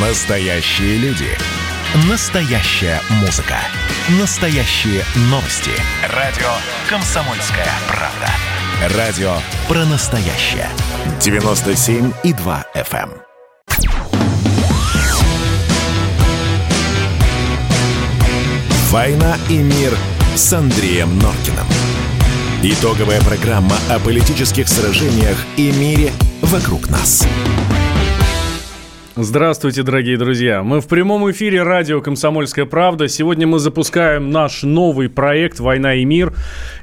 Настоящие люди. Настоящая музыка. Настоящие новости. Радио «Комсомольская правда». Радио про настоящее. 97,2 FM. «Война и мир» с Андреем Норкиным. Итоговая программа о политических сражениях и мире вокруг нас. Здравствуйте, дорогие друзья. Мы в прямом эфире радио «Комсомольская правда». Сегодня мы запускаем наш новый проект «Война и мир».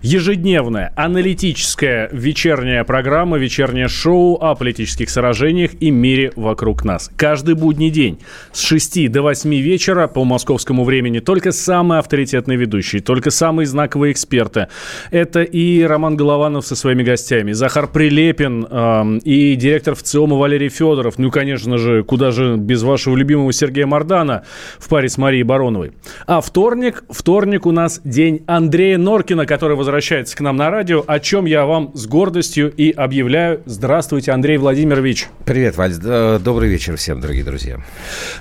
Ежедневная аналитическая вечерняя программа, вечернее шоу о политических сражениях и мире вокруг нас. Каждый будний день с 6 до 8 вечера по московскому времени только самые авторитетные ведущие, только самые знаковые эксперты. Это и Роман Голованов со своими гостями, Захар Прилепин э, и директор ВЦИОМа Валерий Федоров. Ну, конечно же, куда даже без вашего любимого Сергея Мардана в паре с Марией Бароновой. А вторник, вторник у нас день Андрея Норкина, который возвращается к нам на радио, о чем я вам с гордостью и объявляю. Здравствуйте, Андрей Владимирович. Привет, Валь. Добрый вечер всем, дорогие друзья.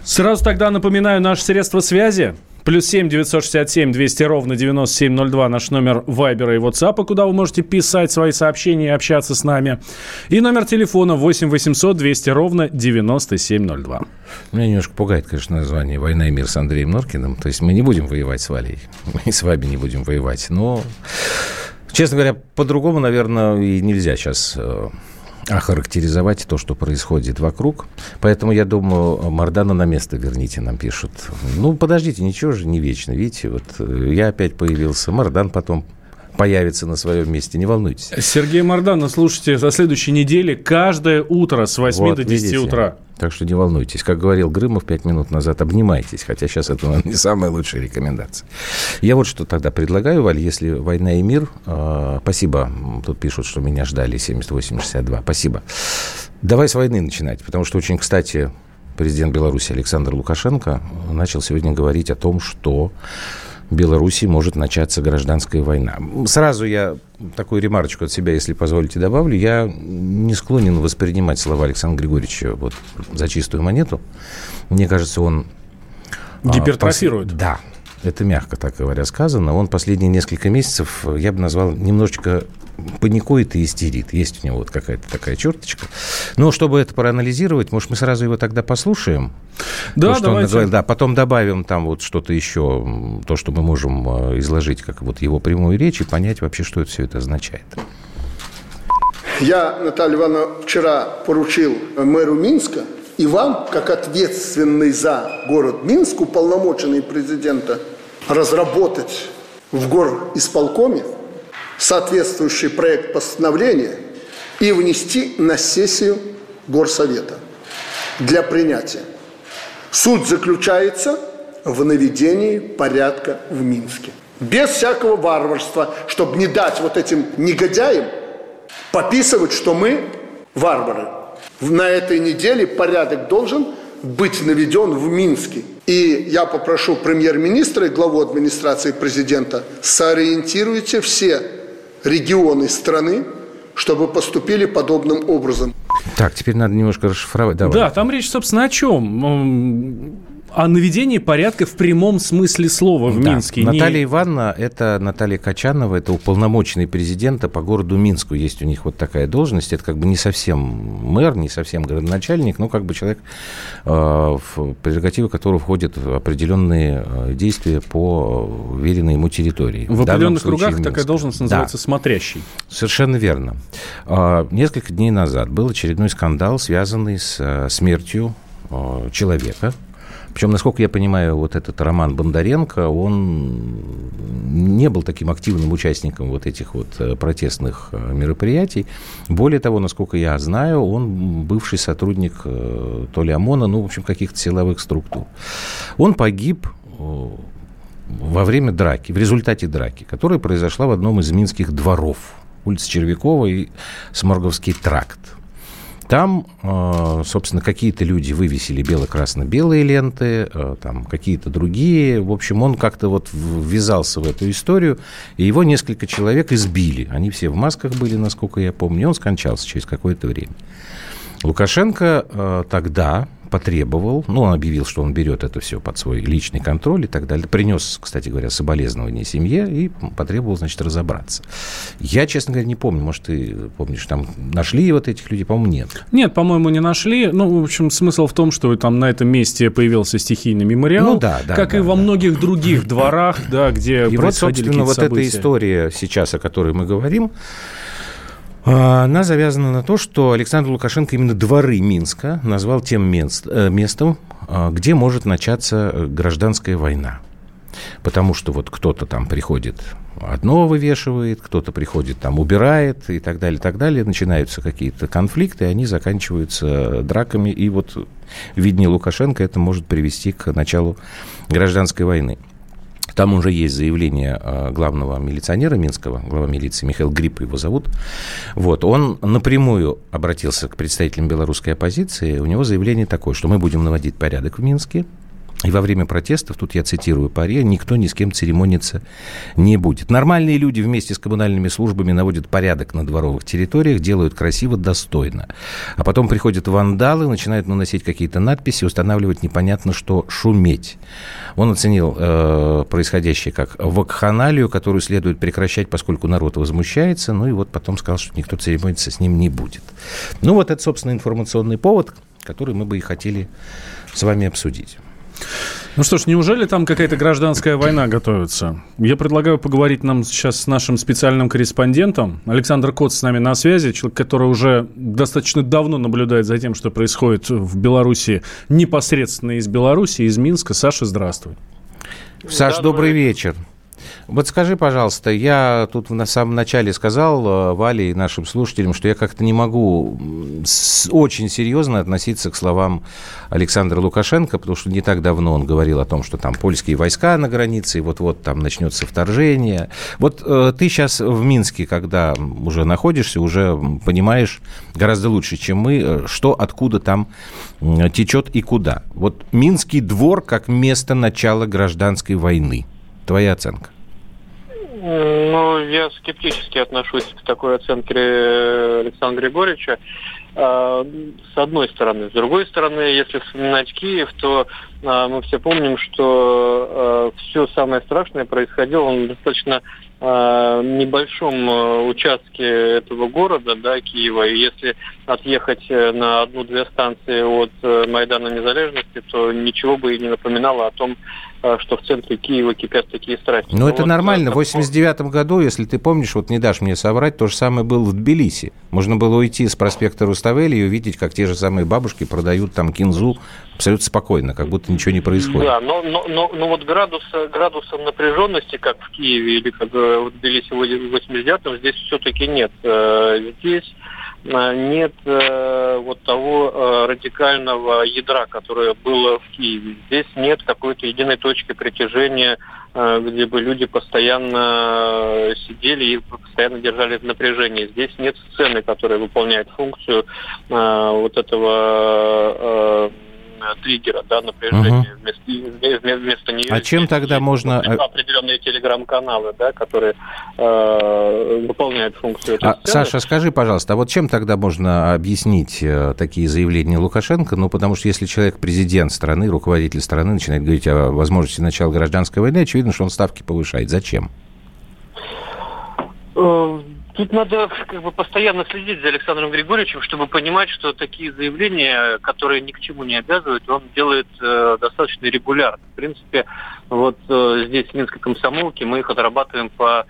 Сразу тогда напоминаю наши средства связи. Плюс семь девятьсот шестьдесят семь двести ровно девяносто семь ноль два наш номер Вайбера и WhatsApp, куда вы можете писать свои сообщения и общаться с нами. И номер телефона восемь восемьсот двести ровно девяносто семь ноль два. Меня немножко пугает, конечно, название «Война и мир» с Андреем Норкиным. То есть мы не будем воевать с Валей. Мы с вами не будем воевать. Но, честно говоря, по-другому, наверное, и нельзя сейчас э, охарактеризовать то, что происходит вокруг. Поэтому, я думаю, Мардана на место верните, нам пишут. Ну, подождите, ничего же не вечно. Видите, вот э, я опять появился, Мардан потом появится на своем месте, не волнуйтесь. Сергей Мардана, слушайте, за следующей неделе каждое утро с 8 вот, до 10 видите? утра. Так что не волнуйтесь. Как говорил Грымов пять минут назад, обнимайтесь. Хотя сейчас это наверное, не самая лучшая рекомендация. Я вот что тогда предлагаю, Валь, если «Война и мир», э, спасибо, тут пишут, что меня ждали 78-62, спасибо. Давай с войны начинать, потому что очень, кстати, президент Беларуси Александр Лукашенко начал сегодня говорить о том, что Беларуси может начаться гражданская война. Сразу я такую ремарочку от себя, если позволите, добавлю. Я не склонен воспринимать слова Александра Григорьевича вот за чистую монету. Мне кажется, он... А, Гипертрофирует. А, да, это мягко так говоря сказано. Он последние несколько месяцев, я бы назвал, немножечко паникует и истерит. Есть у него вот какая-то такая черточка. Но чтобы это проанализировать, может, мы сразу его тогда послушаем? Да, то, давайте. Говорил, да, потом добавим там вот что-то еще, то, что мы можем э, изложить, как вот его прямую речь, и понять вообще, что это все это означает. Я, Наталья Ивановна, вчера поручил мэру Минска и вам, как ответственный за город Минск, уполномоченный президента, разработать в гор исполкоме соответствующий проект постановления и внести на сессию Горсовета для принятия. Суть заключается в наведении порядка в Минске. Без всякого варварства, чтобы не дать вот этим негодяям пописывать, что мы варвары. На этой неделе порядок должен быть наведен в Минске. И я попрошу премьер-министра и главу администрации президента сориентируйте все регионы страны, чтобы поступили подобным образом. Так, теперь надо немножко расшифровать. Давай. Да, там речь, собственно, о чем? О наведении порядка в прямом смысле слова в да. Минске. Наталья не... Ивановна, это Наталья Качанова, это уполномоченный президента по городу Минску. Есть у них вот такая должность. Это как бы не совсем мэр, не совсем городоначальник, но как бы человек, э, в прерогативы которого входят определенные э, действия по веренной ему территории. В, в определенных кругах такая должность называется да. смотрящий. Совершенно верно. Э, несколько дней назад был очередной скандал, связанный с смертью человека, причем, насколько я понимаю, вот этот Роман Бондаренко, он не был таким активным участником вот этих вот э, протестных э, мероприятий. Более того, насколько я знаю, он бывший сотрудник э, то ли ОМОНа, ну, в общем, каких-то силовых структур. Он погиб во время драки, в результате драки, которая произошла в одном из минских дворов, улица Червякова и Сморговский тракт. Там, э, собственно, какие-то люди вывесили бело-красно-белые ленты, э, там какие-то другие. В общем, он как-то вот ввязался в эту историю, и его несколько человек избили. Они все в масках были, насколько я помню, и он скончался через какое-то время. Лукашенко э, тогда потребовал, ну, он объявил, что он берет это все под свой личный контроль и так далее. Принес, кстати говоря, соболезнования семье и потребовал, значит, разобраться. Я, честно говоря, не помню, может, ты помнишь, там нашли вот этих людей, по-моему, нет. Нет, по-моему, не нашли. Ну, в общем, смысл в том, что там на этом месте появился стихийный мемориал, ну, да, да, как да, и во да. многих других дворах, да, где и вот, собственно, вот события. эта история сейчас, о которой мы говорим, она завязана на то, что Александр Лукашенко именно дворы Минска назвал тем э, местом, а, где может начаться э, гражданская война. Потому что вот кто-то там приходит, одно вывешивает, кто-то приходит там, убирает и так далее, так далее. Начинаются какие-то конфликты, они заканчиваются драками. И вот в виде Лукашенко это может привести к началу гражданской войны. Там уже есть заявление а, главного милиционера Минского, глава милиции Михаил Грипп его зовут. Вот, он напрямую обратился к представителям белорусской оппозиции. У него заявление такое, что мы будем наводить порядок в Минске, и во время протестов, тут я цитирую Паре, никто ни с кем церемониться не будет. Нормальные люди вместе с коммунальными службами наводят порядок на дворовых территориях, делают красиво, достойно. А потом приходят вандалы, начинают наносить какие-то надписи, устанавливать непонятно что, шуметь. Он оценил э, происходящее как вакханалию, которую следует прекращать, поскольку народ возмущается. Ну и вот потом сказал, что никто церемониться с ним не будет. Ну вот это, собственно, информационный повод, который мы бы и хотели с вами обсудить. Ну что ж, неужели там какая-то гражданская война готовится? Я предлагаю поговорить нам сейчас с нашим специальным корреспондентом. Александр Кот с нами на связи, человек, который уже достаточно давно наблюдает за тем, что происходит в Беларуси, непосредственно из Беларуси, из Минска. Саша, здравствуй. Саш, добрый вечер. Вот скажи, пожалуйста, я тут на самом начале сказал э, Вале и нашим слушателям, что я как-то не могу очень серьезно относиться к словам Александра Лукашенко, потому что не так давно он говорил о том, что там польские войска на границе, и вот-вот там начнется вторжение. Вот э, ты сейчас в Минске, когда уже находишься, уже понимаешь гораздо лучше, чем мы, э, что откуда там течет и куда. Вот Минский двор как место начала гражданской войны. Твоя оценка? Ну, я скептически отношусь к такой оценке Александра Григорьевича. А, с одной стороны. С другой стороны, если вспоминать Киев, то а, мы все помним, что а, все самое страшное происходило на достаточно небольшом участке этого города, да, Киева. И если отъехать э, на одну-две станции от э, Майдана Незалежности, то ничего бы и не напоминало о том, а, что в центре Киева кипят такие страсти. Ну, это вот, нормально. В 89 году, если ты помнишь, вот не дашь мне соврать, то же самое было в Тбилиси. Можно было уйти с проспекта Руставели и увидеть, как те же самые бабушки продают там кинзу абсолютно спокойно, как будто ничего не происходит. Да, но, но, но, но вот градус, градусом напряженности, как в Киеве или как в Тбилиси в 89-м, здесь все-таки нет. Э, здесь Э, нет э, вот того э, радикального ядра, которое было в Киеве. Здесь нет какой-то единой точки притяжения, э, где бы люди постоянно сидели и постоянно держали в напряжении. Здесь нет сцены, которая выполняет функцию вот этого триггера, да, напряжения. Угу. Вместо, вместо нее а чем тогда можно... Определенные телеграм-каналы, да, которые э, выполняют функцию а, Саша, скажи, пожалуйста, а вот чем тогда можно объяснить э, такие заявления Лукашенко? Ну, потому что если человек президент страны, руководитель страны начинает говорить о возможности начала гражданской войны, очевидно, что он ставки повышает. Зачем? Тут надо как бы постоянно следить за Александром Григорьевичем, чтобы понимать, что такие заявления, которые ни к чему не обязывают, он делает э, достаточно регулярно. В принципе, вот э, здесь в Минской комсомолке мы их отрабатываем по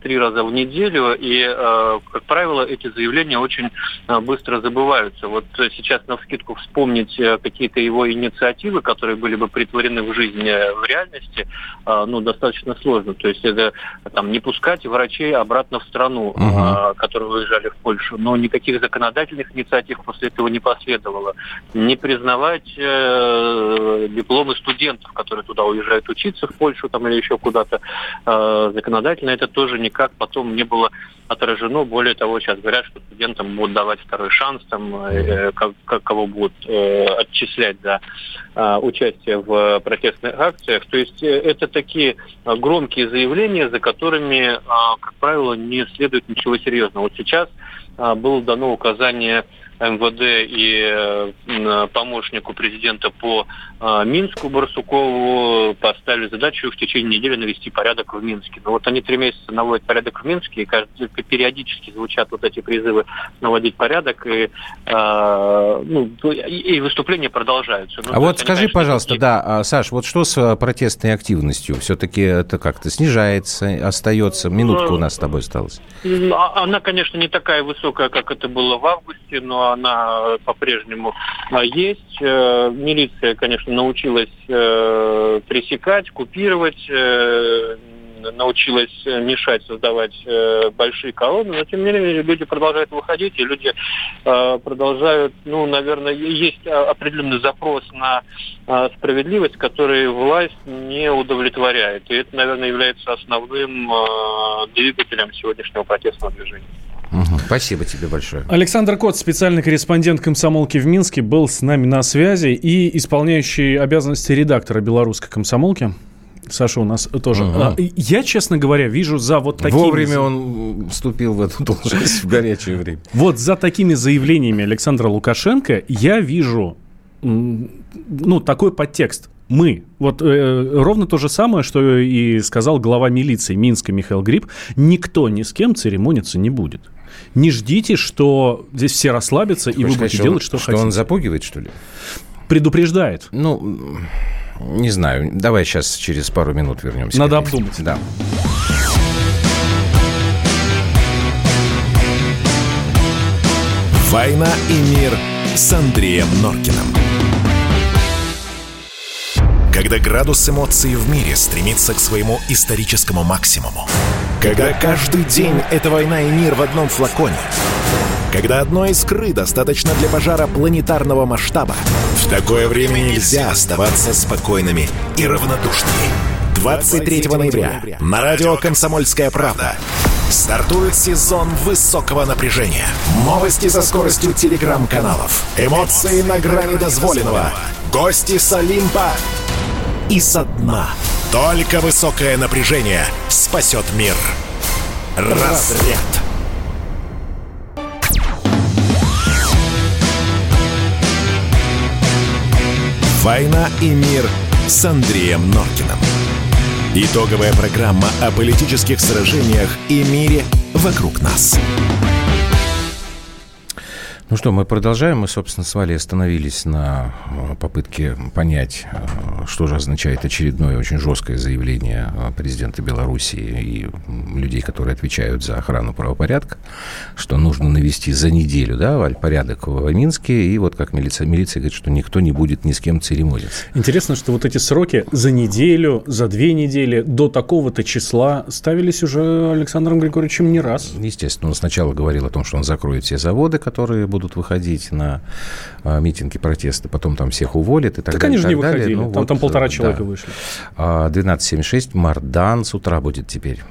три раза в неделю, и, э, как правило, эти заявления очень э, быстро забываются. Вот сейчас на вскидку вспомнить какие-то его инициативы, которые были бы притворены в жизнь в реальности, ну, достаточно сложно. То есть это там не пускать врачей обратно в страну, угу. которые уезжали в Польшу, но никаких законодательных инициатив после этого не последовало. Не признавать э, дипломы студентов, которые туда уезжают учиться в Польшу там или еще куда-то, э, законодательно это тоже тоже никак потом не было отражено. Более того, сейчас говорят, что студентам будут давать второй шанс, там, э, как, кого будут э, отчислять за э, участие в протестных акциях. То есть э, это такие громкие заявления, за которыми, э, как правило, не следует ничего серьезного. Вот сейчас э, было дано указание МВД и помощнику президента по Минску Барсукову поставили задачу в течение недели навести порядок в Минске. Но вот они три месяца наводят порядок в Минске, и каждый, периодически звучат вот эти призывы наводить порядок, и, ну, и выступления продолжаются. Ну, а вот скажи, конечно, пожалуйста, такие... да, а, Саш, вот что с протестной активностью? Все-таки это как-то снижается, остается? Минутка у нас с тобой осталась. А, она, конечно, не такая высокая, как это было в августе, но она по-прежнему а, есть. Э, милиция, конечно, научилась э, пресекать, купировать э, научилась мешать, создавать э, большие колонны, но тем не менее люди продолжают выходить, и люди э, продолжают, ну, наверное, есть определенный запрос на э, справедливость, который власть не удовлетворяет. И это, наверное, является основным э, двигателем сегодняшнего протестного движения. Угу. Спасибо тебе большое. Александр Кот, специальный корреспондент комсомолки в Минске, был с нами на связи и исполняющий обязанности редактора белорусской комсомолки. Саша у нас тоже. Ага. Я, честно говоря, вижу за вот такими... Вовремя он вступил в эту должность в горячее время. Вот за такими заявлениями Александра Лукашенко я вижу ну, такой подтекст. Мы. Вот э, ровно то же самое, что и сказал глава милиции Минска Михаил Гриб. Никто ни с кем церемониться не будет. Не ждите, что здесь все расслабятся, Ты и вы будете делать, что, что хотите. Что он запугивает, что ли? Предупреждает. Ну, не знаю. Давай сейчас через пару минут вернемся. Надо обдумать. Да. «Война и мир» с Андреем Норкиным. Когда градус эмоций в мире стремится к своему историческому максимуму. Когда каждый день — это война и мир в одном флаконе — когда одной искры достаточно для пожара планетарного масштаба, в такое время нельзя оставаться спокойными и равнодушными. 23 ноября на радио «Комсомольская правда» стартует сезон высокого напряжения. Новости со скоростью телеграм-каналов. Эмоции на грани дозволенного. Гости с Олимпа и со дна. Только высокое напряжение спасет мир. Разряд. «Война и мир» с Андреем Норкиным. Итоговая программа о политических сражениях и мире вокруг нас. Ну что, мы продолжаем. Мы, собственно, с Валей остановились на э, попытке понять, э, что же означает очередное очень жесткое заявление э, президента Беларуси и людей, которые отвечают за охрану правопорядка, что нужно навести за неделю, да, Валь, порядок в Минске. И вот как милиция, милиция говорит, что никто не будет ни с кем церемониться. Интересно, что вот эти сроки за неделю, за две недели, до такого-то числа ставились уже Александром Григорьевичем не раз. Естественно, он сначала говорил о том, что он закроет все заводы, которые будут будут выходить на а, митинги протеста, потом там всех уволят и так, так далее. Так они же не выходили, ну, там, вот, там полтора человека да. вышли. 12.76, а, Мардан с утра будет теперь.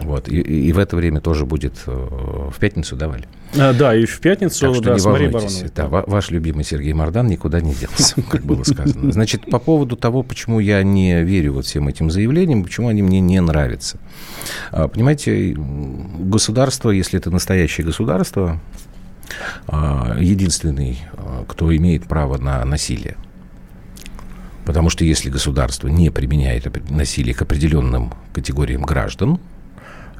Вот. И, и в это время тоже будет э, в пятницу давали. А, да, и в пятницу, так что да, не с Марией Бароновой. Да, ваш любимый Сергей Мардан никуда не делся, как было сказано. Значит, по поводу того, почему я не верю вот всем этим заявлениям, почему они мне не нравятся. А, понимаете, государство, если это настоящее государство, единственный, а, кто имеет право на насилие. Потому что если государство не применяет насилие к определенным категориям граждан,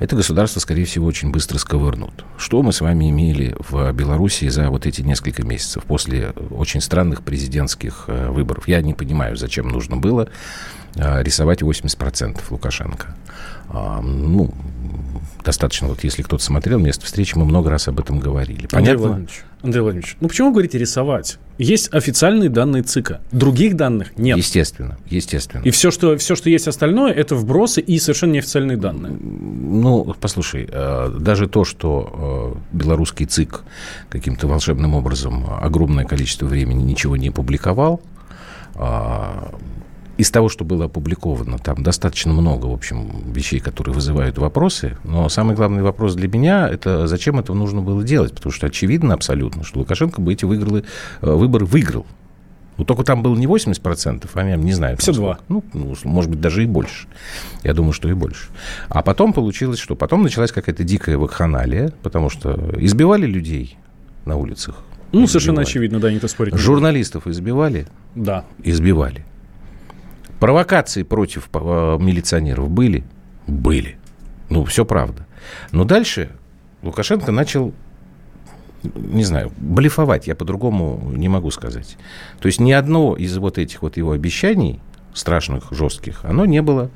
это государство, скорее всего, очень быстро сковырнут. Что мы с вами имели в Беларуси за вот эти несколько месяцев после очень странных президентских э, выборов? Я не понимаю, зачем нужно было э, рисовать 80% Лукашенко. Ну, достаточно, вот если кто-то смотрел место встречи, мы много раз об этом говорили. Понятно? Андрей Владимирович, Андрей Владимирович, ну почему вы говорите рисовать? Есть официальные данные ЦИКа. Других данных нет. Естественно, естественно. И все, что, все, что есть остальное, это вбросы и совершенно неофициальные данные. Ну, послушай, э, даже то, что э, белорусский ЦИК каким-то волшебным образом огромное количество времени ничего не публиковал, а, из того, что было опубликовано, там достаточно много, в общем, вещей, которые вызывают вопросы. Но самый главный вопрос для меня – это зачем это нужно было делать? Потому что очевидно абсолютно, что Лукашенко бы эти выиграли, э, выборы выиграл. Ну, только там было не 80%, а я не знаю. Все два. Ну, ну, может быть, даже и больше. Я думаю, что и больше. А потом получилось, что потом началась какая-то дикая вакханалия, потому что избивали людей на улицах Ну, совершенно очевидно, да, никто спорить не Журналистов избивали? Да. Избивали. Провокации против э, милиционеров были? Были. Ну, все правда. Но дальше Лукашенко начал не знаю, блефовать, я по-другому не могу сказать. То есть ни одно из вот этих вот его обещаний, страшных, жестких, оно не было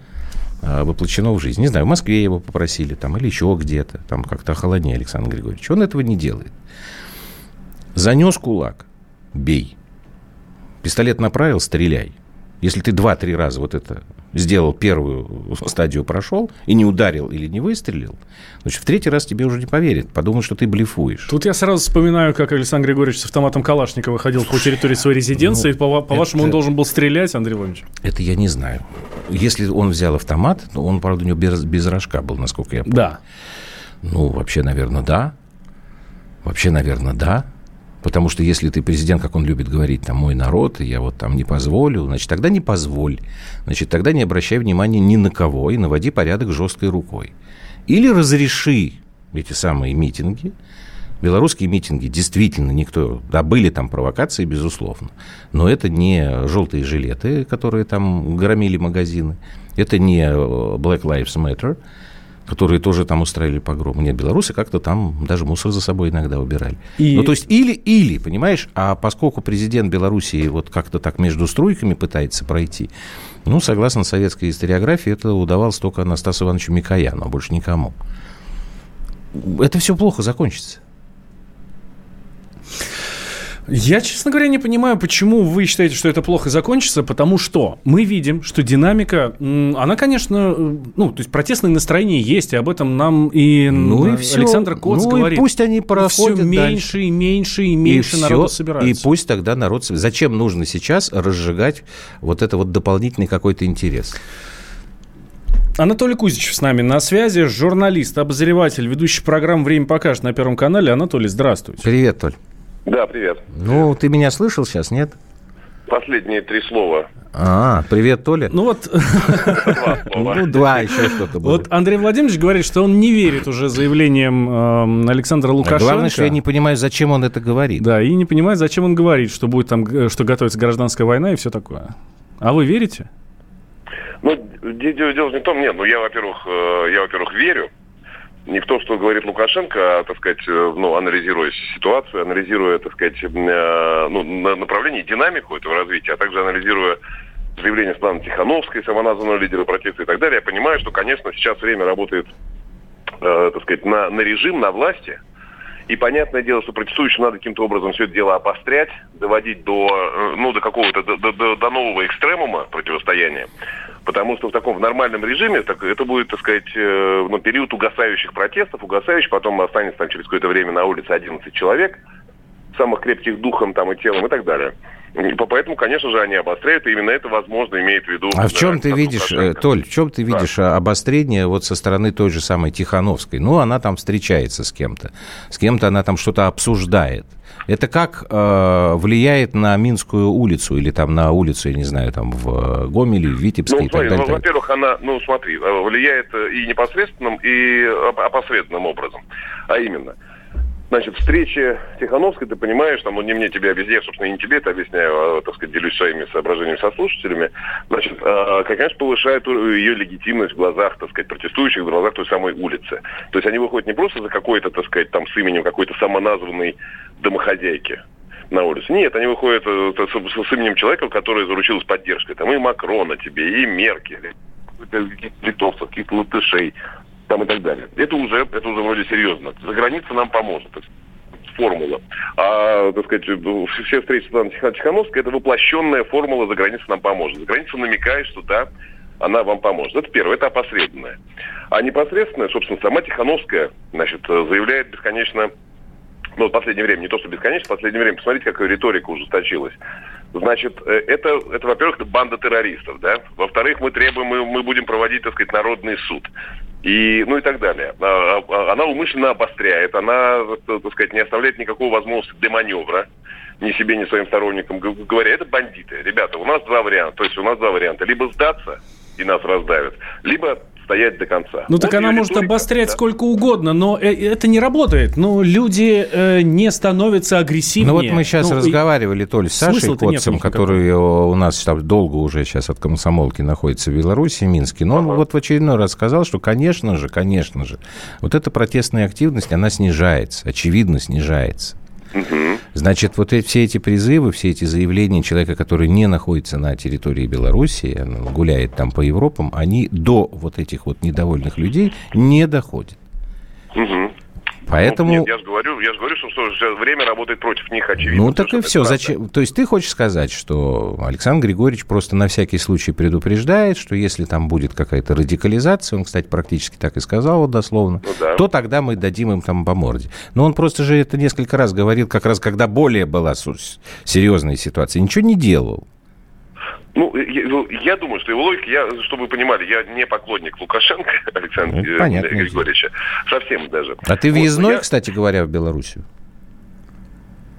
а, воплощено в жизнь. Не знаю, в Москве его попросили там или еще где-то, там как-то холоднее Александр Григорьевич. Он этого не делает. Занес кулак, бей. Пистолет направил, стреляй. Если ты два-три раза вот это сделал первую стадию, прошел, и не ударил или не выстрелил, значит, в третий раз тебе уже не поверят, подумают, что ты блефуешь. Тут я сразу вспоминаю, как Александр Григорьевич с автоматом Калашникова ходил по территории своей резиденции. Ну, по, по-вашему, он должен был стрелять, Андрей Владимирович? Это я не знаю. Если он взял автомат, то он, правда, у него без, без рожка был, насколько я помню. Да. Ну, вообще, наверное, да. Вообще, наверное, да. Потому что если ты президент, как он любит говорить, там, мой народ, я вот там не позволю, значит, тогда не позволь. Значит, тогда не обращай внимания ни на кого и наводи порядок жесткой рукой. Или разреши эти самые митинги. Белорусские митинги действительно никто... Да, были там провокации, безусловно. Но это не желтые жилеты, которые там громили магазины. Это не Black Lives Matter которые тоже там устраивали погром. Нет, белорусы как-то там даже мусор за собой иногда убирали. И... Ну, то есть или-или, понимаешь? А поскольку президент Белоруссии вот как-то так между струйками пытается пройти, ну, согласно советской историографии, это удавалось только Анастасу Ивановичу Микояну, а больше никому. Это все плохо закончится. Я, честно говоря, не понимаю, почему вы считаете, что это плохо закончится, потому что мы видим, что динамика, она, конечно, э, ну, то есть протестные настроения есть, и об этом нам и, ну, и все. Александр Коц ну, говорит. И пусть они проходят Все меньше дальше. и меньше и меньше и народу все, собирается. И пусть тогда народ... Зачем нужно сейчас разжигать вот это вот дополнительный какой-то интерес? Анатолий Кузичев с нами на связи, журналист, обозреватель, ведущий программу «Время покажет» на Первом канале. Анатолий, здравствуйте. Привет, Толь. Да, привет. Ну, ты меня слышал сейчас, нет? Последние три слова. А, привет, Толя. Ну вот... Ну, два еще что-то было. Вот Андрей Владимирович говорит, что он не верит уже заявлениям э, Александра Лукашенко. Главное, что я не понимаю, зачем он это говорит. Да, и не понимаю, зачем он говорит, что будет там, э, что готовится гражданская война и все такое. А вы верите? Ну, дело не в том, нет, ну я, во-первых, э, я, во-первых, верю, не в то, что говорит Лукашенко, а, так сказать, э, ну, анализируя ситуацию, анализируя, так сказать, э, ну, направление, динамику этого развития, а также анализируя заявление Светланы Тихановской, самоназванного лидера протеста и так далее, я понимаю, что, конечно, сейчас время работает, э, так сказать, на, на режим, на власти, и понятное дело, что протестующим надо каким-то образом все это дело обострять, доводить до, э, ну, до какого-то, до, до, до нового экстремума противостояния. Потому что в таком в нормальном режиме так, это будет, так сказать, э, ну, период угасающих протестов, угасающих, потом останется там через какое-то время на улице 11 человек, самых крепких духом там и телом и так далее. Поэтому, конечно же, они обостряют, и именно это, возможно, имеет в виду... А в чем ты видишь, Лукашенко. Толь, в чем ты видишь да. обострение вот со стороны той же самой Тихановской? Ну, она там встречается с кем-то, с кем-то она там что-то обсуждает. Это как э, влияет на Минскую улицу или там на улицу, я не знаю, там в Гомеле, в Витебске ну, и смотри, так далее? Во-первых, она, ну смотри, э, влияет и непосредственным, и опосредованным образом. А именно, Значит, встреча Тихановской, ты понимаешь, там, ну, не мне тебе объяснять, собственно, и не тебе это объясняю, а, так сказать, делюсь своими соображениями со слушателями, значит, э, конечно, повышает ее легитимность в глазах, так сказать, протестующих, в глазах той самой улицы. То есть они выходят не просто за какой-то, так сказать, там, с именем какой-то самоназванной домохозяйки, на улицу. Нет, они выходят э, с, именем человека, который заручился поддержкой. Там и Макрона тебе, и Меркель, литовцев, каких-то латышей, там и так далее. Это уже, это уже вроде серьезно. За граница нам поможет. Формула. А, так сказать, все встречи с Тихановской, это воплощенная формула «за граница нам поможет». За граница намекает, что да, она вам поможет. Это первое, это опосредованное. А непосредственное, собственно, сама Тихановская, значит, заявляет бесконечно, ну, в последнее время, не то, что бесконечно, в последнее время, посмотрите, какая риторика ужесточилась. Значит, э, это, это во-первых, банда террористов, да. Во-вторых, мы требуем, мы, мы будем проводить, так сказать, народный суд и, ну и так далее. А, а, она умышленно обостряет, она, так сказать, не оставляет никакого возможности для маневра ни себе, ни своим сторонникам, говоря, это бандиты. Ребята, у нас два варианта. То есть у нас два варианта. Либо сдаться, и нас раздавят, либо стоять до конца. Ну вот так она может обострять да? сколько угодно, но э, это не работает. Ну, люди э, не становятся агрессивнее. Ну вот мы сейчас ну, разговаривали, то ли с Сашей Котцем, который у нас там долго уже сейчас от комсомолки находится в Беларуси, Минске. Но ага. он вот в очередной раз сказал, что, конечно же, конечно же, вот эта протестная активность, она снижается, очевидно снижается. Значит, вот все эти призывы, все эти заявления человека, который не находится на территории Беларуси, гуляет там по Европам, они до вот этих вот недовольных людей не доходят. Угу. Поэтому... Ну, нет, я же говорю, я же говорю, что, что время работает против них, очевидно. Ну, так и все. Зачем? То есть ты хочешь сказать, что Александр Григорьевич просто на всякий случай предупреждает, что если там будет какая-то радикализация, он, кстати, практически так и сказал вот дословно, ну, да. то тогда мы дадим им там по морде. Но он просто же это несколько раз говорил, как раз когда более была серьезная ситуация. Ничего не делал. Ну, я, ну, я думаю, что его логика, я, чтобы вы понимали, я не поклонник Лукашенко Александра ну, Понятно, Григорьевича. Совсем даже. А ты въездной, вот, я... кстати говоря, в Белоруссию?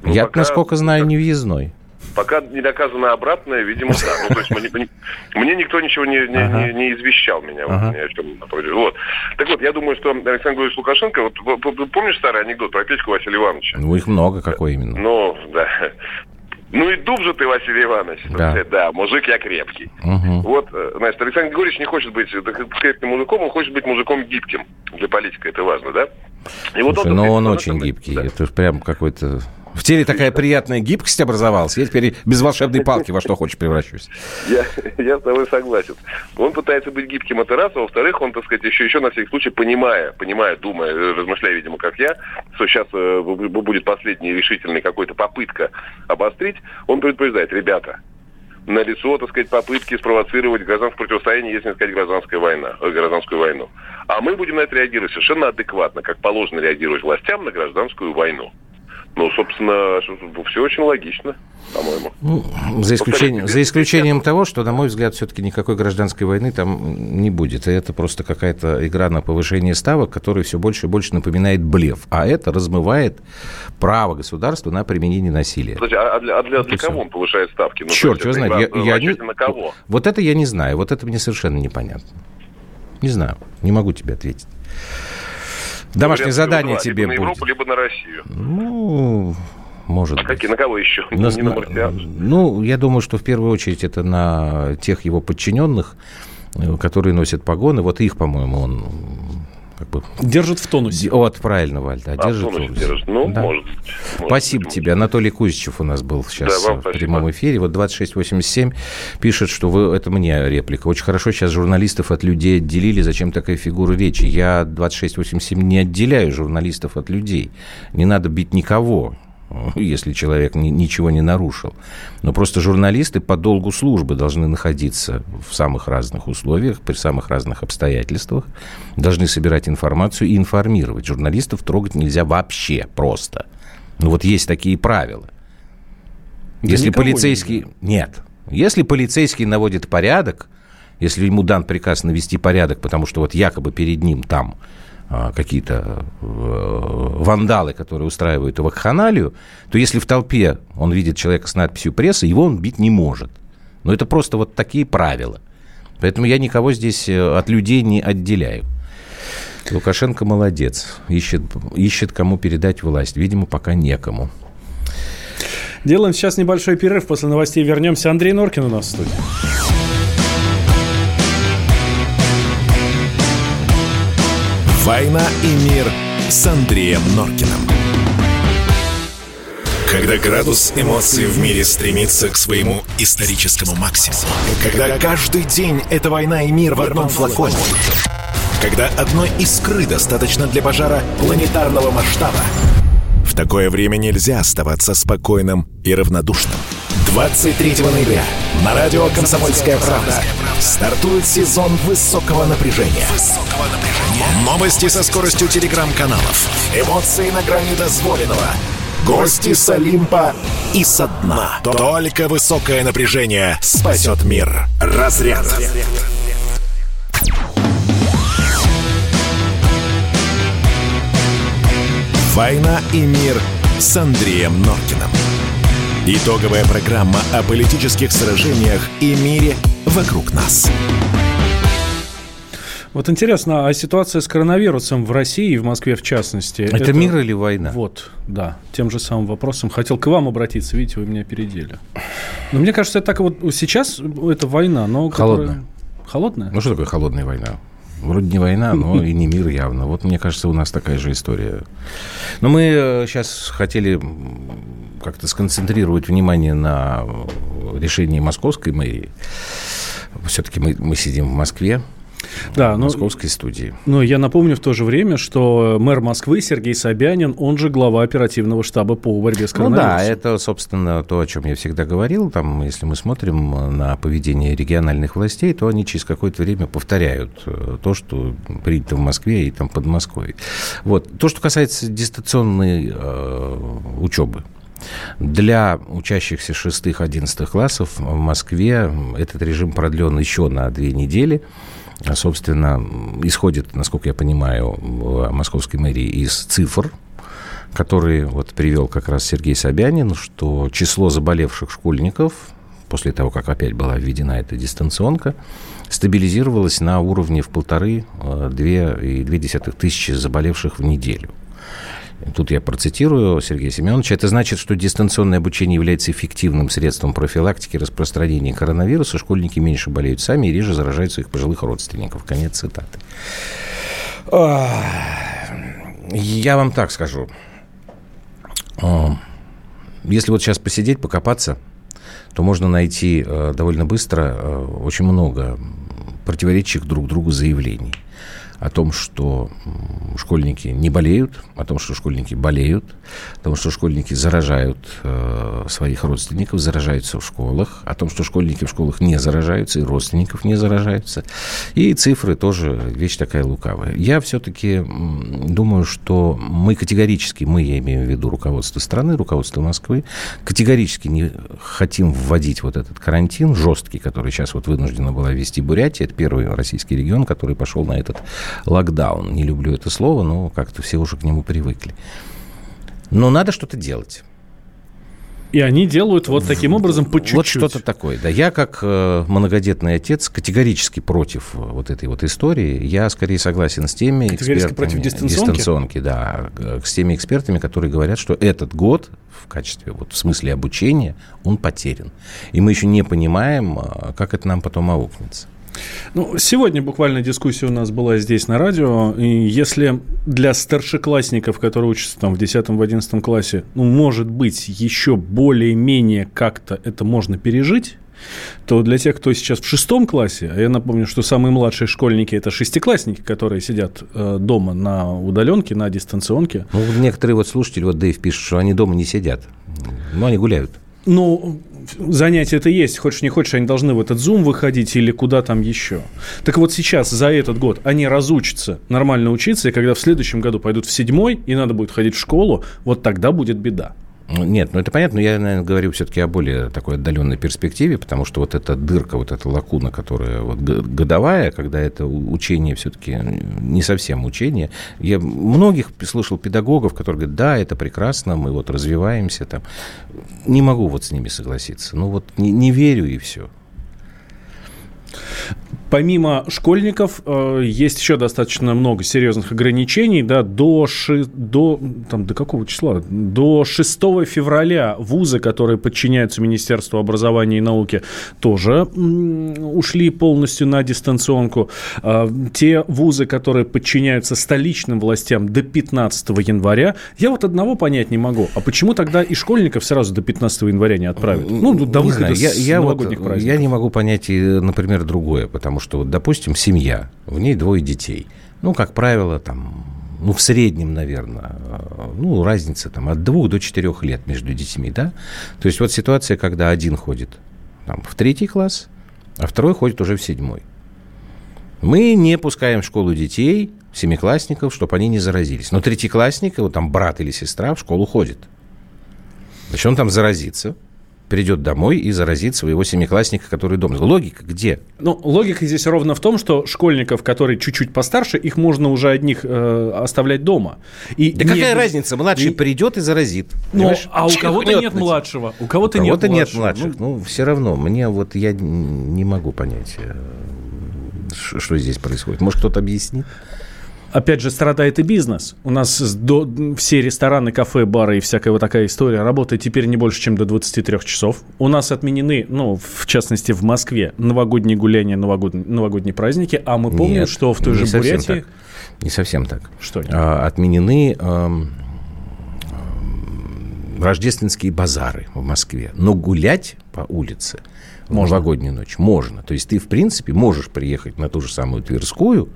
Ну, я, пока, насколько знаю, не въездной. Пока не доказано обратное, видимо, да. Ну, то есть мне, мне никто ничего не, не, ага. не, не извещал меня ага. вот, ни о чем. Вот. Так вот, я думаю, что Александр Григорьевич Лукашенко, вот помнишь старый анекдот про Петьку Василия Ивановича? Ну, их много, какой именно? Ну, да. Ну и дуб же ты, Василий Иванович. Да, сказать, да мужик я крепкий. Угу. Вот, э, значит, Александр Григорьевич не хочет быть крепким мужиком, он хочет быть мужиком гибким. Для политика это важно, да? И вот Слушай, он, но он очень гибкий. Да. Это прям какой-то в теле такая приятная гибкость образовалась. Я теперь без волшебной палки во что хочешь превращусь. Я, я с тобой согласен. Он пытается быть гибким, это раз. А во-вторых, он, так сказать, еще, еще на всякий случай, понимая, понимая, думая, размышляя, видимо, как я, что сейчас э, будет последняя решительная какая-то попытка обострить, он предупреждает, ребята, на лицо, так сказать, попытки спровоцировать гражданское противостояние, если не сказать гражданская война, э, гражданскую войну. А мы будем на это реагировать совершенно адекватно, как положено реагировать властям на гражданскую войну. Ну, собственно, все очень логично, по-моему. Ну, за исключением, за исключением того, что, на мой взгляд, все-таки никакой гражданской войны там не будет. И это просто какая-то игра на повышение ставок, которая все больше и больше напоминает блеф. А это размывает право государства на применение насилия. Подожди, а для, а для, для кого он повышает ставки? Ну, Черт, что знает. Я, я не... на кого? Вот это я не знаю. Вот это мне совершенно непонятно. Не знаю. Не могу тебе ответить. Домашнее задание тебе либо на Европу, будет. либо на Россию. Ну, может а быть. Какие, на кого еще? На, не на, на ну, я думаю, что в первую очередь это на тех его подчиненных, э, которые носят погоны. Вот их, по-моему, он как бы... Держит в тонусе. Вот, правильно, Валь, да, а, держит в тонусе. Держит. Ну, да. может, может. Спасибо может. тебе. Анатолий Кузичев у нас был сейчас да, в спасибо. прямом эфире. Вот 2687 пишет, что вы... Это мне реплика. Очень хорошо сейчас журналистов от людей отделили. Зачем такая фигура речи? Я 2687 не отделяю журналистов от людей. Не надо бить никого если человек ни, ничего не нарушил. Но просто журналисты по долгу службы должны находиться в самых разных условиях, при самых разных обстоятельствах, должны собирать информацию и информировать. Журналистов трогать нельзя вообще просто. Ну вот есть такие правила. Да если полицейский... Не Нет. Если полицейский наводит порядок, если ему дан приказ навести порядок, потому что вот якобы перед ним там какие-то э, вандалы, которые устраивают вакханалию, то если в толпе он видит человека с надписью «пресса», его он бить не может. Но это просто вот такие правила. Поэтому я никого здесь э, от людей не отделяю. Лукашенко молодец. Ищет, ищет кому передать власть. Видимо, пока некому. Делаем сейчас небольшой перерыв. После новостей вернемся. Андрей Норкин у нас в студии. «Война и мир» с Андреем Норкиным. Когда градус эмоций в мире стремится к своему историческому максимуму. Когда каждый день это война и мир в одном флаконе. Когда одной искры достаточно для пожара планетарного масштаба. В такое время нельзя оставаться спокойным и равнодушным. 23 ноября на радио «Комсомольская правда» стартует сезон высокого напряжения. Новости со скоростью телеграм-каналов. Эмоции на грани дозволенного. Гости с Олимпа и со дна. Только высокое напряжение спасет мир. Разряд. «Война и мир» с Андреем Норкиным. Итоговая программа о политических сражениях и мире вокруг нас. Вот интересно, а ситуация с коронавирусом в России и в Москве в частности? Это, это мир или война? Вот, да, тем же самым вопросом. Хотел к вам обратиться, видите, вы меня опередили. Но мне кажется, это так вот сейчас это война, но... Холодная. Которая... Холодная? Ну что такое холодная война? Вроде не война, но и не мир явно. Вот мне кажется, у нас такая же история. Но мы сейчас э, хотели как-то сконцентрировать внимание на решении московской мэрии. Все-таки мы, мы сидим в Москве да, но, московской студии. Но я напомню в то же время, что мэр Москвы Сергей Собянин, он же глава оперативного штаба по борьбе с коронавирусом. Ну да, это, собственно, то, о чем я всегда говорил. Там, если мы смотрим на поведение региональных властей, то они через какое-то время повторяют э, то, что принято в Москве и там под Москвой. Вот. То, что касается дистанционной э, учебы. Для учащихся 6-11 классов в Москве этот режим продлен еще на две недели. А, собственно, исходит, насколько я понимаю, в московской мэрии из цифр, которые вот привел как раз Сергей Собянин, что число заболевших школьников после того, как опять была введена эта дистанционка, стабилизировалось на уровне в полторы-две а, и две десятых тысячи заболевших в неделю. Тут я процитирую Сергея Семеновича. Это значит, что дистанционное обучение является эффективным средством профилактики распространения коронавируса. Школьники меньше болеют сами и реже заражают своих пожилых родственников. Конец цитаты. Я вам так скажу. Если вот сейчас посидеть, покопаться, то можно найти э, довольно быстро очень много противоречащих друг другу заявлений о том, что школьники не болеют, о том, что школьники болеют, о том, что школьники заражают э, своих родственников, заражаются в школах, о том, что школьники в школах не заражаются и родственников не заражаются. И цифры тоже вещь такая лукавая. Я все-таки думаю, что мы категорически, мы, я имею в виду руководство страны, руководство Москвы, категорически не хотим вводить вот этот карантин жесткий, который сейчас вот вынуждена была ввести Бурятия. Это первый российский регион, который пошел на этот локдаун. Не люблю это слово, но как-то все уже к нему привыкли. Но надо что-то делать. И они делают вот таким образом по чуть-чуть. Вот что-то такое. Да, я как э, многодетный отец категорически против э, вот этой вот истории. Я скорее согласен с теми экспертами. против дистанционки? Дистанционки, да. С теми экспертами, которые говорят, что этот год в качестве, вот в смысле обучения, он потерян. И мы еще не понимаем, э, как это нам потом аукнется. Ну, сегодня буквально дискуссия у нас была здесь на радио. И если для старшеклассников, которые учатся там в 10-11 классе, ну, может быть, еще более-менее как-то это можно пережить, то для тех, кто сейчас в шестом классе, а я напомню, что самые младшие школьники это шестиклассники, которые сидят э, дома на удаленке, на дистанционке. Ну, некоторые вот слушатели, вот Дэйв пишет, что они дома не сидят, но они гуляют. Ну, занятие это есть, хочешь не хочешь, они должны в этот Zoom выходить или куда там еще. Так вот сейчас, за этот год, они разучатся нормально учиться, и когда в следующем году пойдут в седьмой, и надо будет ходить в школу, вот тогда будет беда. Ну, нет, ну это понятно, но я, наверное, говорю все-таки о более такой отдаленной перспективе, потому что вот эта дырка, вот эта лакуна, которая вот годовая, когда это учение все-таки не совсем учение. Я многих слышал педагогов, которые говорят, да, это прекрасно, мы вот развиваемся там. Не могу вот с ними согласиться. Ну вот не, не верю и все. Помимо школьников э, есть еще достаточно много серьезных ограничений. Да, до, ши, до, там, до какого числа? До 6 февраля вузы, которые подчиняются Министерству образования и науки, тоже ушли полностью на дистанционку. Э, те вузы, которые подчиняются столичным властям до 15 января, я вот одного понять не могу. А почему тогда и школьников сразу до 15 января не отправят? Ну, до выхода знаю, я, я вот, Я не могу понять, например, другое, потому что, вот, допустим, семья, в ней двое детей. Ну, как правило, там, ну, в среднем, наверное, ну, разница там от двух до четырех лет между детьми, да? То есть вот ситуация, когда один ходит там, в третий класс, а второй ходит уже в седьмой. Мы не пускаем в школу детей, семиклассников, чтобы они не заразились. Но третьеклассник, вот там брат или сестра в школу ходит. Значит, он там заразится – придет домой и заразит своего семиклассника, который дома. Логика где? Ну, логика здесь ровно в том, что школьников, которые чуть-чуть постарше, их можно уже одних э, оставлять дома. И да не... какая разница? Младший и... придет и заразит. Ну, а у кого-то нет младшего. У кого-то нет, нет младших. Ну, ну, все равно. Мне вот я не могу понять. Э, что здесь происходит? Может, кто-то объяснит? Опять же, страдает и бизнес. У нас до, все рестораны, кафе, бары и всякая вот такая история работает теперь не больше, чем до 23 часов. У нас отменены, ну, в частности, в Москве новогодние гуляния, новогодние, новогодние праздники, а мы помним, Нет, что в той же Бурятии... Так. Не совсем так. Что? А, отменены... Эм рождественские базары в Москве. Но гулять по улице в можно. новогоднюю ночь можно. То есть ты, в принципе, можешь приехать на ту же самую Тверскую,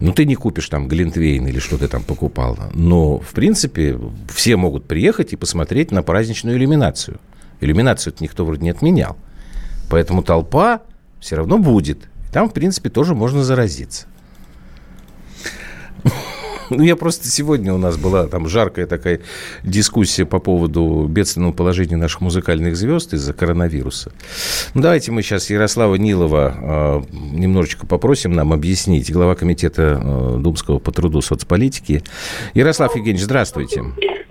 ну, ты не купишь там Глинтвейн или что ты там покупал. Но, в принципе, все могут приехать и посмотреть на праздничную иллюминацию. Иллюминацию никто вроде не отменял. Поэтому толпа все равно будет. Там, в принципе, тоже можно заразиться. Ну, я просто сегодня у нас была там жаркая такая дискуссия по поводу бедственного положения наших музыкальных звезд из-за коронавируса. Ну, давайте мы сейчас Ярослава Нилова э, немножечко попросим нам объяснить, глава комитета э, Думского по труду соцполитики. Ярослав Евгеньевич, здравствуйте.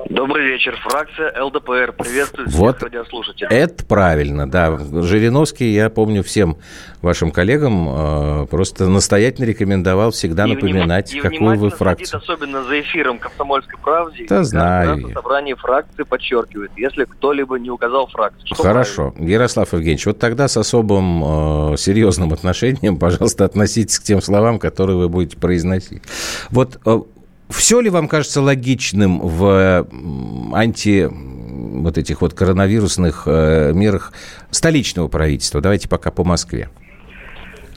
Добрый вечер. Фракция ЛДПР приветствует вот всех радиослушателей. Это правильно, да. Жириновский, я помню всем вашим коллегам, э, просто настоятельно рекомендовал всегда и напоминать, и какую вы фракцию. особенно за эфиром «Комсомольской правды». Да, знаю. На собрании фракции подчеркивает, если кто-либо не указал фракцию. Хорошо. Правильно? Ярослав Евгеньевич, вот тогда с особым э, серьезным отношением, пожалуйста, относитесь к тем словам, которые вы будете произносить. Вот э, все ли вам кажется логичным в анти вот этих вот коронавирусных э, мерах столичного правительства? Давайте пока по Москве.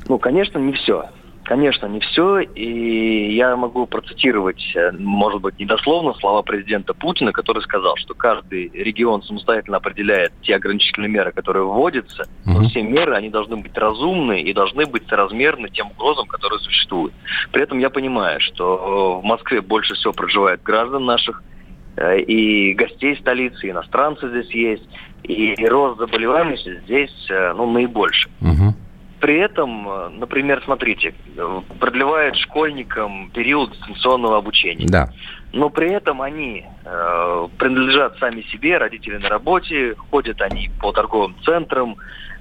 Ну, конечно, не все. Конечно, не все, и я могу процитировать, э, может быть, недословно слова президента Путина, который сказал, что каждый регион самостоятельно определяет те ограничительные меры, которые вводятся, но все меры, они должны быть разумны и должны быть соразмерны тем угрозам, которые существуют. При этом я понимаю, что в Москве больше всего проживает граждан наших, э, и гостей столицы, и иностранцы здесь есть, и рост заболеваемости здесь э, ну, наибольше. Угу. При этом, э, например, смотрите, продлевает школьникам период дистанционного обучения. Да. Но при этом они э, принадлежат сами себе, родители на работе, ходят они по торговым центрам,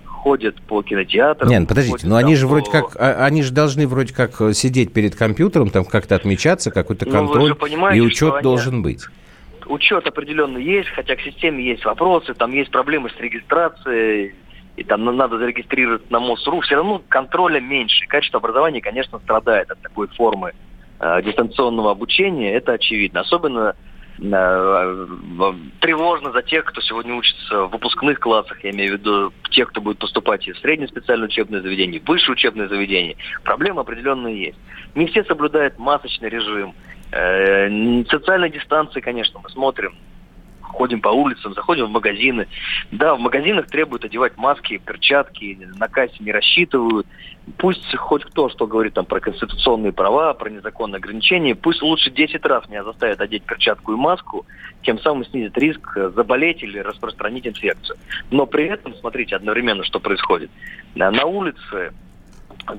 ходят по кинотеатрам. Нет, подождите, но они же по... вроде как, а, они же должны вроде как сидеть перед компьютером, там как-то отмечаться, какой-то ну, контроль, и учет должен они... быть. Учет определенно есть, хотя к системе есть вопросы, там есть проблемы с регистрацией, и там надо зарегистрировать на МОСРУ, все равно контроля меньше. Качество образования, конечно, страдает от такой формы э, дистанционного обучения, это очевидно. Особенно э, тревожно за тех, кто сегодня учится в выпускных классах, я имею в виду тех, кто будет поступать и в среднее специальное учебное заведение, в высшее учебное заведение. Проблемы определенные есть. Не все соблюдают масочный режим. Э, социальной дистанции, конечно, мы смотрим ходим по улицам, заходим в магазины. Да, в магазинах требуют одевать маски, перчатки, на кассе не рассчитывают. Пусть хоть кто что говорит там про конституционные права, про незаконные ограничения, пусть лучше 10 раз меня заставят одеть перчатку и маску, тем самым снизит риск заболеть или распространить инфекцию. Но при этом, смотрите, одновременно что происходит. На улице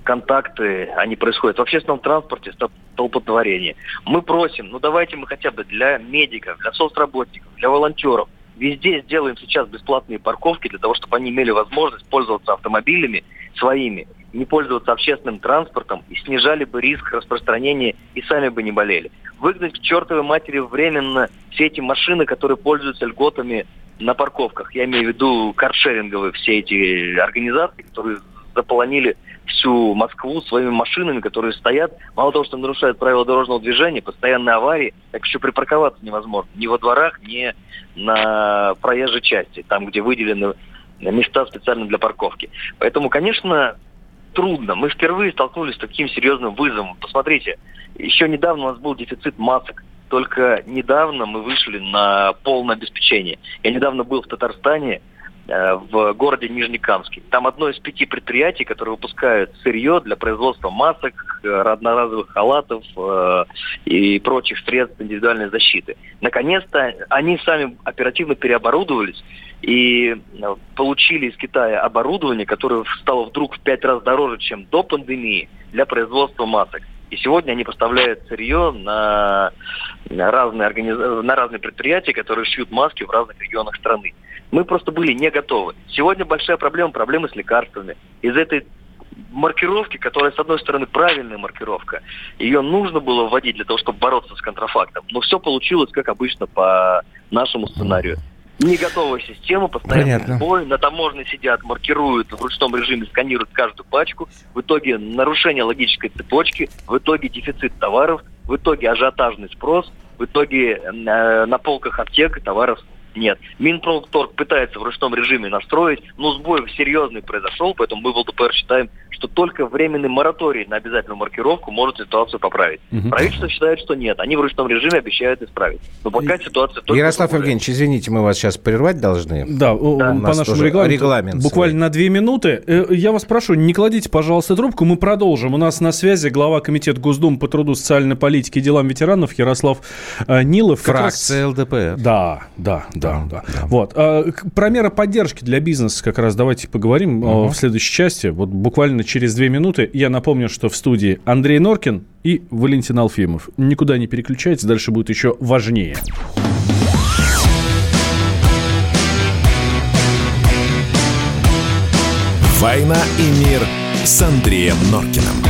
контакты, они происходят в общественном транспорте, столпотворение. Мы просим, ну давайте мы хотя бы для медиков, для соцработников, для волонтеров, везде сделаем сейчас бесплатные парковки для того, чтобы они имели возможность пользоваться автомобилями своими, не пользоваться общественным транспортом и снижали бы риск распространения и сами бы не болели. Выгнать к чертовой матери временно все эти машины, которые пользуются льготами на парковках. Я имею в виду каршеринговые все эти организации, которые заполонили всю Москву своими машинами, которые стоят, мало того, что нарушают правила дорожного движения, постоянные аварии, так еще припарковаться невозможно. Ни во дворах, ни на проезжей части, там, где выделены места специально для парковки. Поэтому, конечно, трудно. Мы впервые столкнулись с таким серьезным вызовом. Посмотрите, еще недавно у нас был дефицит масок. Только недавно мы вышли на полное обеспечение. Я недавно был в Татарстане, в городе Нижнекамске. Там одно из пяти предприятий, которые выпускают сырье для производства масок, э, одноразовых халатов э, и прочих средств индивидуальной защиты. Наконец-то они сами оперативно переоборудовались и получили из Китая оборудование, которое стало вдруг в пять раз дороже, чем до пандемии, для производства масок. И сегодня они поставляют сырье на разные, организ... на разные предприятия, которые шьют маски в разных регионах страны. Мы просто были не готовы. Сегодня большая проблема, проблемы с лекарствами. Из этой маркировки, которая, с одной стороны, правильная маркировка. Ее нужно было вводить для того, чтобы бороться с контрафактом. Но все получилось, как обычно, по нашему сценарию. Не готовая система, постоянный Понятно. сбой. На таможне сидят, маркируют в ручном режиме, сканируют каждую пачку. В итоге нарушение логической цепочки, в итоге дефицит товаров, в итоге ажиотажный спрос, в итоге э, на полках аптек товаров нет. Минпромторг пытается в ручном режиме настроить, но сбой серьезный произошел, поэтому мы в ЛДПР считаем, что только временный мораторий на обязательную маркировку может ситуацию поправить. Мгм. Правительство считает, что нет. Они в ручном режиме обещают исправить. Но пока ситуация только... Ярослав. Евгеньевич, извините, мы вас сейчас прервать должны. Да, Да. по У нас нашему регламенту. регламент буквально на две минуты. Э, Я вас прошу, не кладите, пожалуйста, трубку, мы продолжим. У нас на связи глава Комитета Госдумы по труду, социальной политике и делам ветеранов Ярослав э, Нилов. Как раз- Фракция ЛДПР. Да, да, да, да. Вот. а, Про меры поддержки для бизнеса как раз давайте поговорим а, в следующей части. Вот буквально через две минуты. Я напомню, что в студии Андрей Норкин и Валентин Алфимов. Никуда не переключайтесь, дальше будет еще важнее. «Война и мир» с Андреем Норкиным.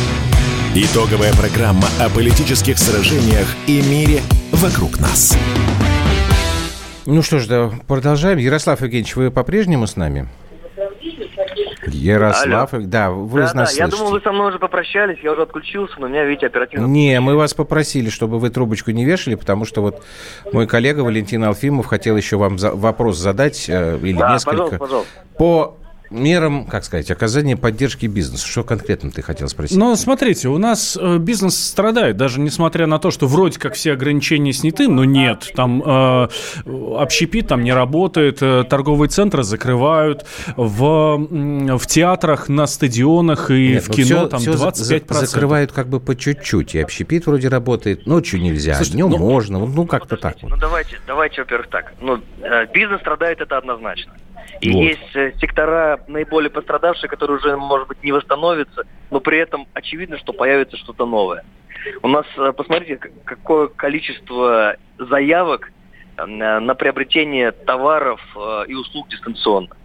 Итоговая программа о политических сражениях и мире вокруг нас. Ну что ж, да, продолжаем. Ярослав Евгеньевич, вы по-прежнему с нами? Ярослав, да, вы Да, из нас да, я слышите. думал, вы со мной уже попрощались, я уже отключился, но меня, видите, оперативно... Не, мы вас попросили, чтобы вы трубочку не вешали, потому что вот мой коллега Валентин Алфимов хотел еще вам за- вопрос задать, э, или Да, несколько, пожалуйста, пожалуйста. по мерам, как сказать, оказания поддержки бизнесу. Что конкретно ты хотел спросить? Но смотрите, у нас э, бизнес страдает, даже несмотря на то, что вроде как все ограничения сняты, но нет. Там э, общепит там не работает, э, торговые центры закрывают, в, в театрах, на стадионах и Нет, в ну кино всё- там за- 25%. за- закрывают как бы по чуть-чуть. И общепит вроде работает, ночью нельзя, Слушайте, днем ну- можно, ну как-то так вот. Ну давайте, давайте, во-первых, так. Ну, э, бизнес страдает, это однозначно. И Вот. есть э, сектора наиболее пострадавшие, которые уже, может быть, не восстановятся, но при этом очевидно, что появится что-то новое. У нас, э, посмотрите, какое количество заявок э, на приобретение товаров и услуг дистанционно.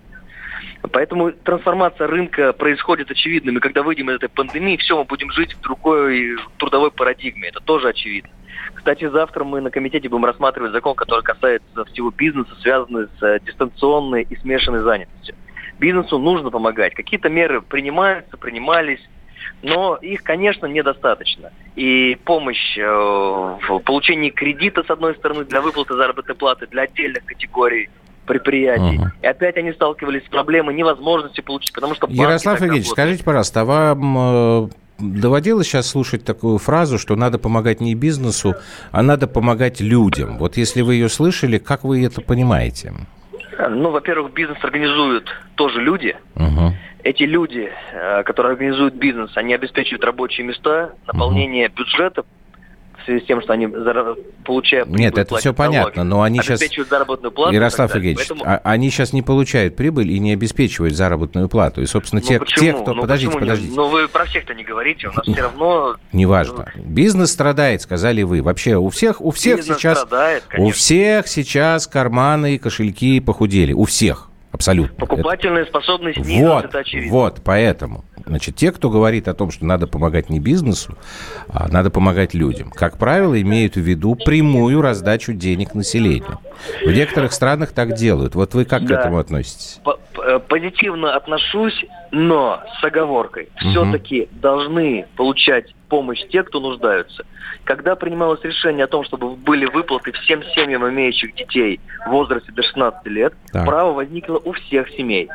Поэтому трансформация рынка происходит очевидным, и когда выйдем из этой пандемии, все, мы будем жить в другой трудовой парадигме. Это тоже очевидно. Кстати, завтра мы на комитете будем рассматривать закон, который касается всего бизнеса, связанный с э, дистанционной и смешанной занятостью. Бизнесу нужно помогать. Какие-то меры принимаются, принимались, но их, конечно, недостаточно. И помощь э, в получении кредита, с одной стороны, для выплаты заработной платы для отдельных категорий предприятий. Мгм. И опять они сталкивались с проблемой невозможности получить, потому что Ярослав так Евгеньевич, работают. скажите, пожалуйста, а вам э, доводилось сейчас слушать такую фразу, что надо помогать не бизнесу, а надо помогать людям? Вот если вы ее слышали, как вы это понимаете? Ну, во-первых, бизнес организуют тоже люди. Мгм. Эти люди, э, которые организуют бизнес, они обеспечивают рабочие места, наполнение бюджета в связи с тем, что они зара- получают... Нет, это все понятно, налоги, но они сейчас... заработную плату. Ярослав. Евгеньевич, Поэтому- а- они сейчас не получают прибыль и не обеспечивают заработную плату. И, собственно, Ну, те, те, кто... Ну, подождите, почему подождите. Ну, вы про всех-то не говорите, у нас все равно... Неважно. Бизнес страдает, сказали вы. Вообще у всех, у всех Бизнес сейчас... страдает, У всех сейчас карманы и кошельки похудели. У всех. Абсолютно. Покупательная способность Это- снизилась, Вот, это очевидно. вот, поэтому. Значит, те, кто говорит о том, что надо помогать не бизнесу, а надо помогать людям, как правило, имеют в виду прямую раздачу денег населению. В некоторых странах так делают. Вот вы как к Да. этому относитесь? П- э, Позитивно отношусь, но с оговоркой. Все-таки должны получать помощь те, кто нуждаются. Когда принималось решение о том, чтобы были выплаты всем семьям, имеющих детей в возрасте до 16 лет, так. право возникло у всех семей.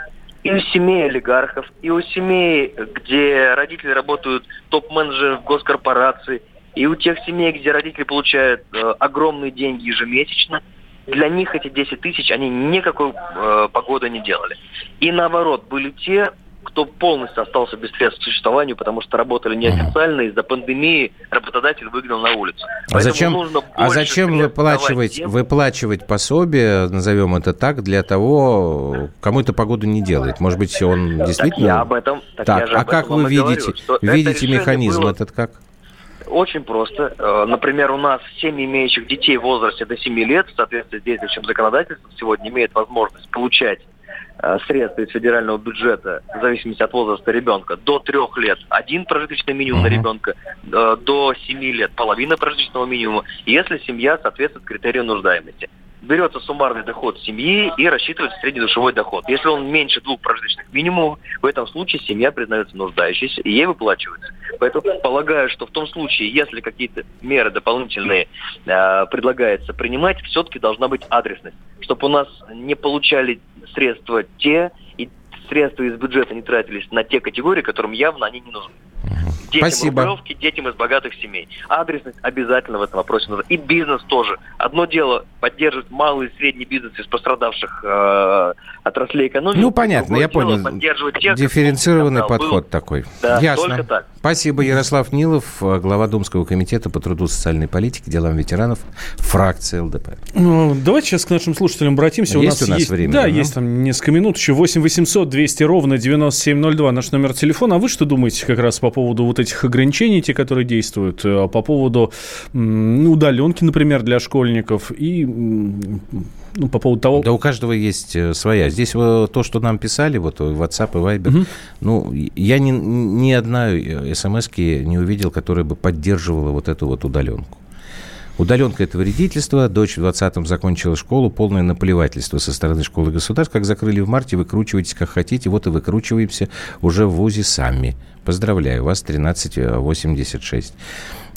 И у семей олигархов, и у семей, где родители работают топ-менеджеры в госкорпорации, и у тех семей, где родители получают э, огромные деньги ежемесячно, для них эти 10 тысяч, они никакой э, погоды не делали. И наоборот, были те, кто полностью остался без средств к существованию, потому что работали неофициально, из-за пандемии работодатель выгнал на улицу. А зачем, а зачем выплачивать, тем... выплачивать пособие, назовем это так, для того, кому это погоду не делает? Может быть, он действительно... Так я об этом... Так, так а как вы видите, говорю, видите механизм было... этот как? Очень просто. Э, например, у нас семьи, имеющих детей в возрасте до 7 лет, в соответствии с действующим законодательством, сегодня имеют возможность получать средств из федерального бюджета в зависимости от возраста ребенка до трех лет. Один прожиточный минимум uh-huh. на ребенка, э, до семи лет половина прожиточного минимума, если семья соответствует критерию нуждаемости берется суммарный доход семьи и рассчитывается среднедушевой доход. Если он меньше двух прожиточных минимумов, в этом случае семья признается нуждающейся и ей выплачивается. Поэтому полагаю, что в том случае, если какие-то меры дополнительные э, предлагается принимать, все-таки должна быть адресность, чтобы у нас не получали средства те и средства из бюджета не тратились на те категории, которым явно они не нужны. Детям Спасибо. рублевки, детям из богатых семей. Адресность обязательно в этом вопросе нужна. И бизнес тоже. Одно дело поддерживать малый и средний бизнес из пострадавших э, отраслей экономики. Ну, понятно, я понял. Поддерживать тех, Дифференцированный подход был. такой. Да, Ясно. только так. Спасибо. Ярослав Нилов, глава Думского комитета по труду, социальной политике, делам ветеранов, фракция ЛДП. Ну, давайте сейчас к нашим слушателям обратимся. Есть у нас, у нас есть, время? Да, да, есть там несколько минут. Еще 8 800 200 ровно 9702 наш номер телефона. А вы что думаете как раз по поводу вот этих ограничений, те, которые действуют, э, по поводу ну, удаленки, например, для школьников и ну, по поводу того... Да у каждого есть э, своя. Здесь то, что нам писали, вот WhatsApp и Viber, угу. ну, я ни, ни одной э, смс не увидел, которая бы поддерживала вот эту вот удаленку. Удаленка – это вредительство. Дочь в 20-м закончила школу. Полное наплевательство со стороны школы государств. Как закрыли в марте, выкручивайтесь как хотите. Вот и выкручиваемся уже в ВУЗе сами. Поздравляю, вас 1386.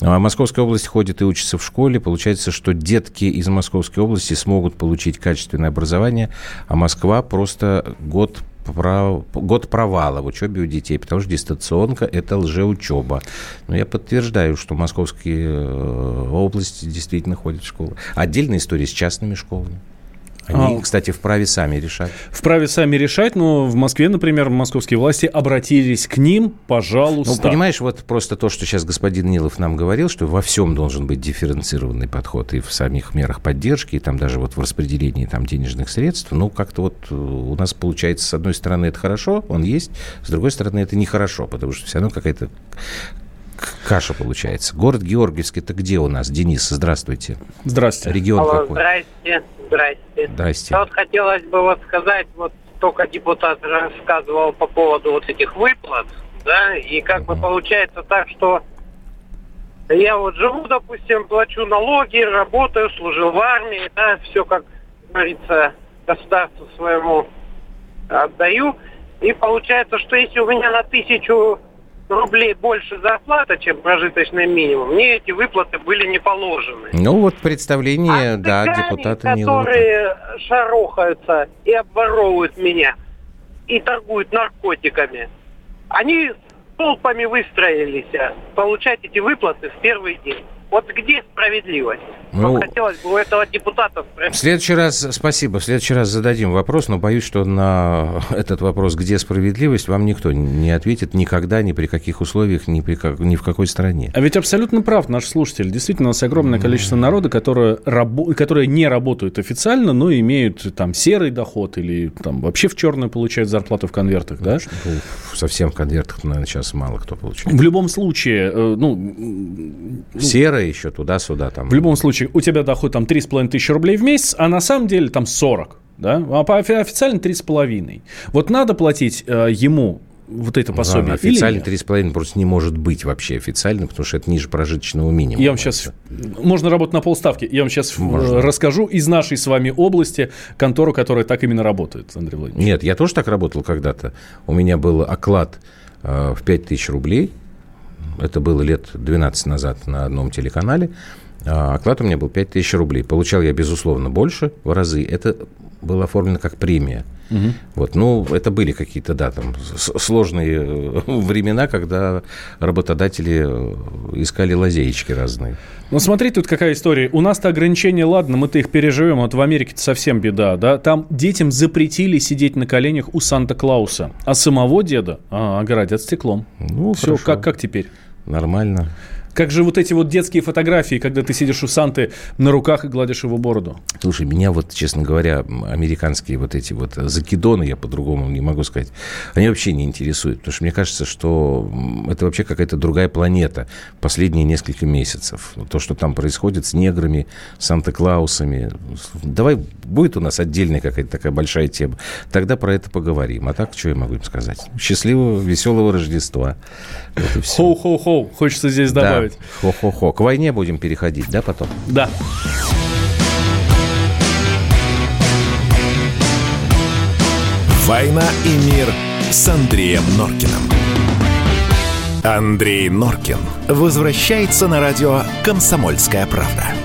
А Московская область ходит и учится в школе. Получается, что детки из Московской области смогут получить качественное образование, а Москва просто год год провала в учебе у детей, потому что дистанционка – это лжеучеба. Но я подтверждаю, что Московские э, области действительно ходят в школы. Отдельная история с частными школами. Они, а, кстати, вправе сами решать. Вправе сами решать, но в Москве, например, московские власти обратились к ним, пожалуйста. Ну, понимаешь, вот просто то, что сейчас господин Нилов нам говорил, что во всем должен быть дифференцированный подход и в самих мерах поддержки, и там даже вот в распределении там денежных средств, ну, как-то вот э, у нас получается, с одной стороны, это хорошо, он есть, с другой стороны, это нехорошо, потому что все равно какая-то каша получается. Город Георгиевск, это где у нас? Денис, здравствуйте. Здравствуйте. Регион Алло, какой? Здрасте. Здрасте. Здрасте. Вот хотелось бы вот сказать, вот только депутат рассказывал по поводу вот этих выплат, да, и как бы получается так, что я вот живу, допустим, плачу налоги, работаю, служил в армии, да, все, как говорится, государству своему отдаю. И получается, что если у меня на тысячу рублей больше зарплата, чем прожиточный минимум, мне эти выплаты были не положены. Ну вот представление, а да, депутата которые не шарохаются и обворовывают меня и торгуют наркотиками, они толпами выстроились получать эти выплаты в первый день. Вот где справедливость? Ну, вот хотелось бы у этого депутата спросить. В следующий раз, спасибо, в следующий раз зададим вопрос, но боюсь, что на этот вопрос, где справедливость, вам никто не ответит никогда, ни при каких условиях, ни, при как, ни в какой стране. А ведь абсолютно прав наш слушатель. Действительно, у нас огромное количество народа, которое, рабо- которое не работают официально, но имеют там серый доход или там вообще в черную получают зарплату в конвертах, да? Ну, совсем в конвертах, наверное, сейчас мало кто получает. В любом случае, э, ну... Серый еще туда-сюда. Там. В любом случае, у тебя доход там 3,5 тысячи рублей в месяц, а на самом деле там 40. Да? А по официально 3,5. Вот надо платить э, ему вот это пособие. Да, официально 3,5 просто не может быть вообще официально, потому что это ниже прожиточного минимума. Я вам сейчас... Можно работать на полставки. Я вам сейчас можно. расскажу из нашей с вами области контору, которая так именно работает, Андрей Владимирович. Нет, я тоже так работал когда-то. У меня был оклад э, в 5 тысяч рублей – Это было лет 12 назад на одном телеканале. А оклад у меня был 5000 рублей. Получал я, безусловно, больше в разы. Это было оформлено как премия. Угу. Вот, ну, это были какие-то, да, там, сложные э, времена, когда работодатели э, искали лазеечки разные. Ну, смотри, тут какая история. У нас-то ограничения, ладно, мы-то их переживем, вот в Америке-то совсем беда, да? Там детям запретили сидеть на коленях у Санта-Клауса, а самого деда а, оградят стеклом. Ну, Все, как, как теперь? Нормально. Как же вот эти вот детские фотографии, когда ты сидишь у Санты на руках и гладишь его бороду? Слушай, меня вот, честно говоря, американские вот эти вот закидоны, я по-другому не могу сказать, они вообще не интересуют. Потому что мне кажется, что это вообще какая-то другая планета последние несколько месяцев. То, что там происходит с неграми, Санта-Клаусами. Давай, будет у нас отдельная какая-то такая большая тема. Тогда про это поговорим. А так, что я могу им сказать? Счастливого, веселого Рождества. Хоу-хоу-хоу, хочется здесь добавить. Да. Хо-хо-хо. К войне будем переходить, да, потом? Да. «Война и мир» с Андреем Норкиным. Андрей Норкин возвращается на радио «Комсомольская правда».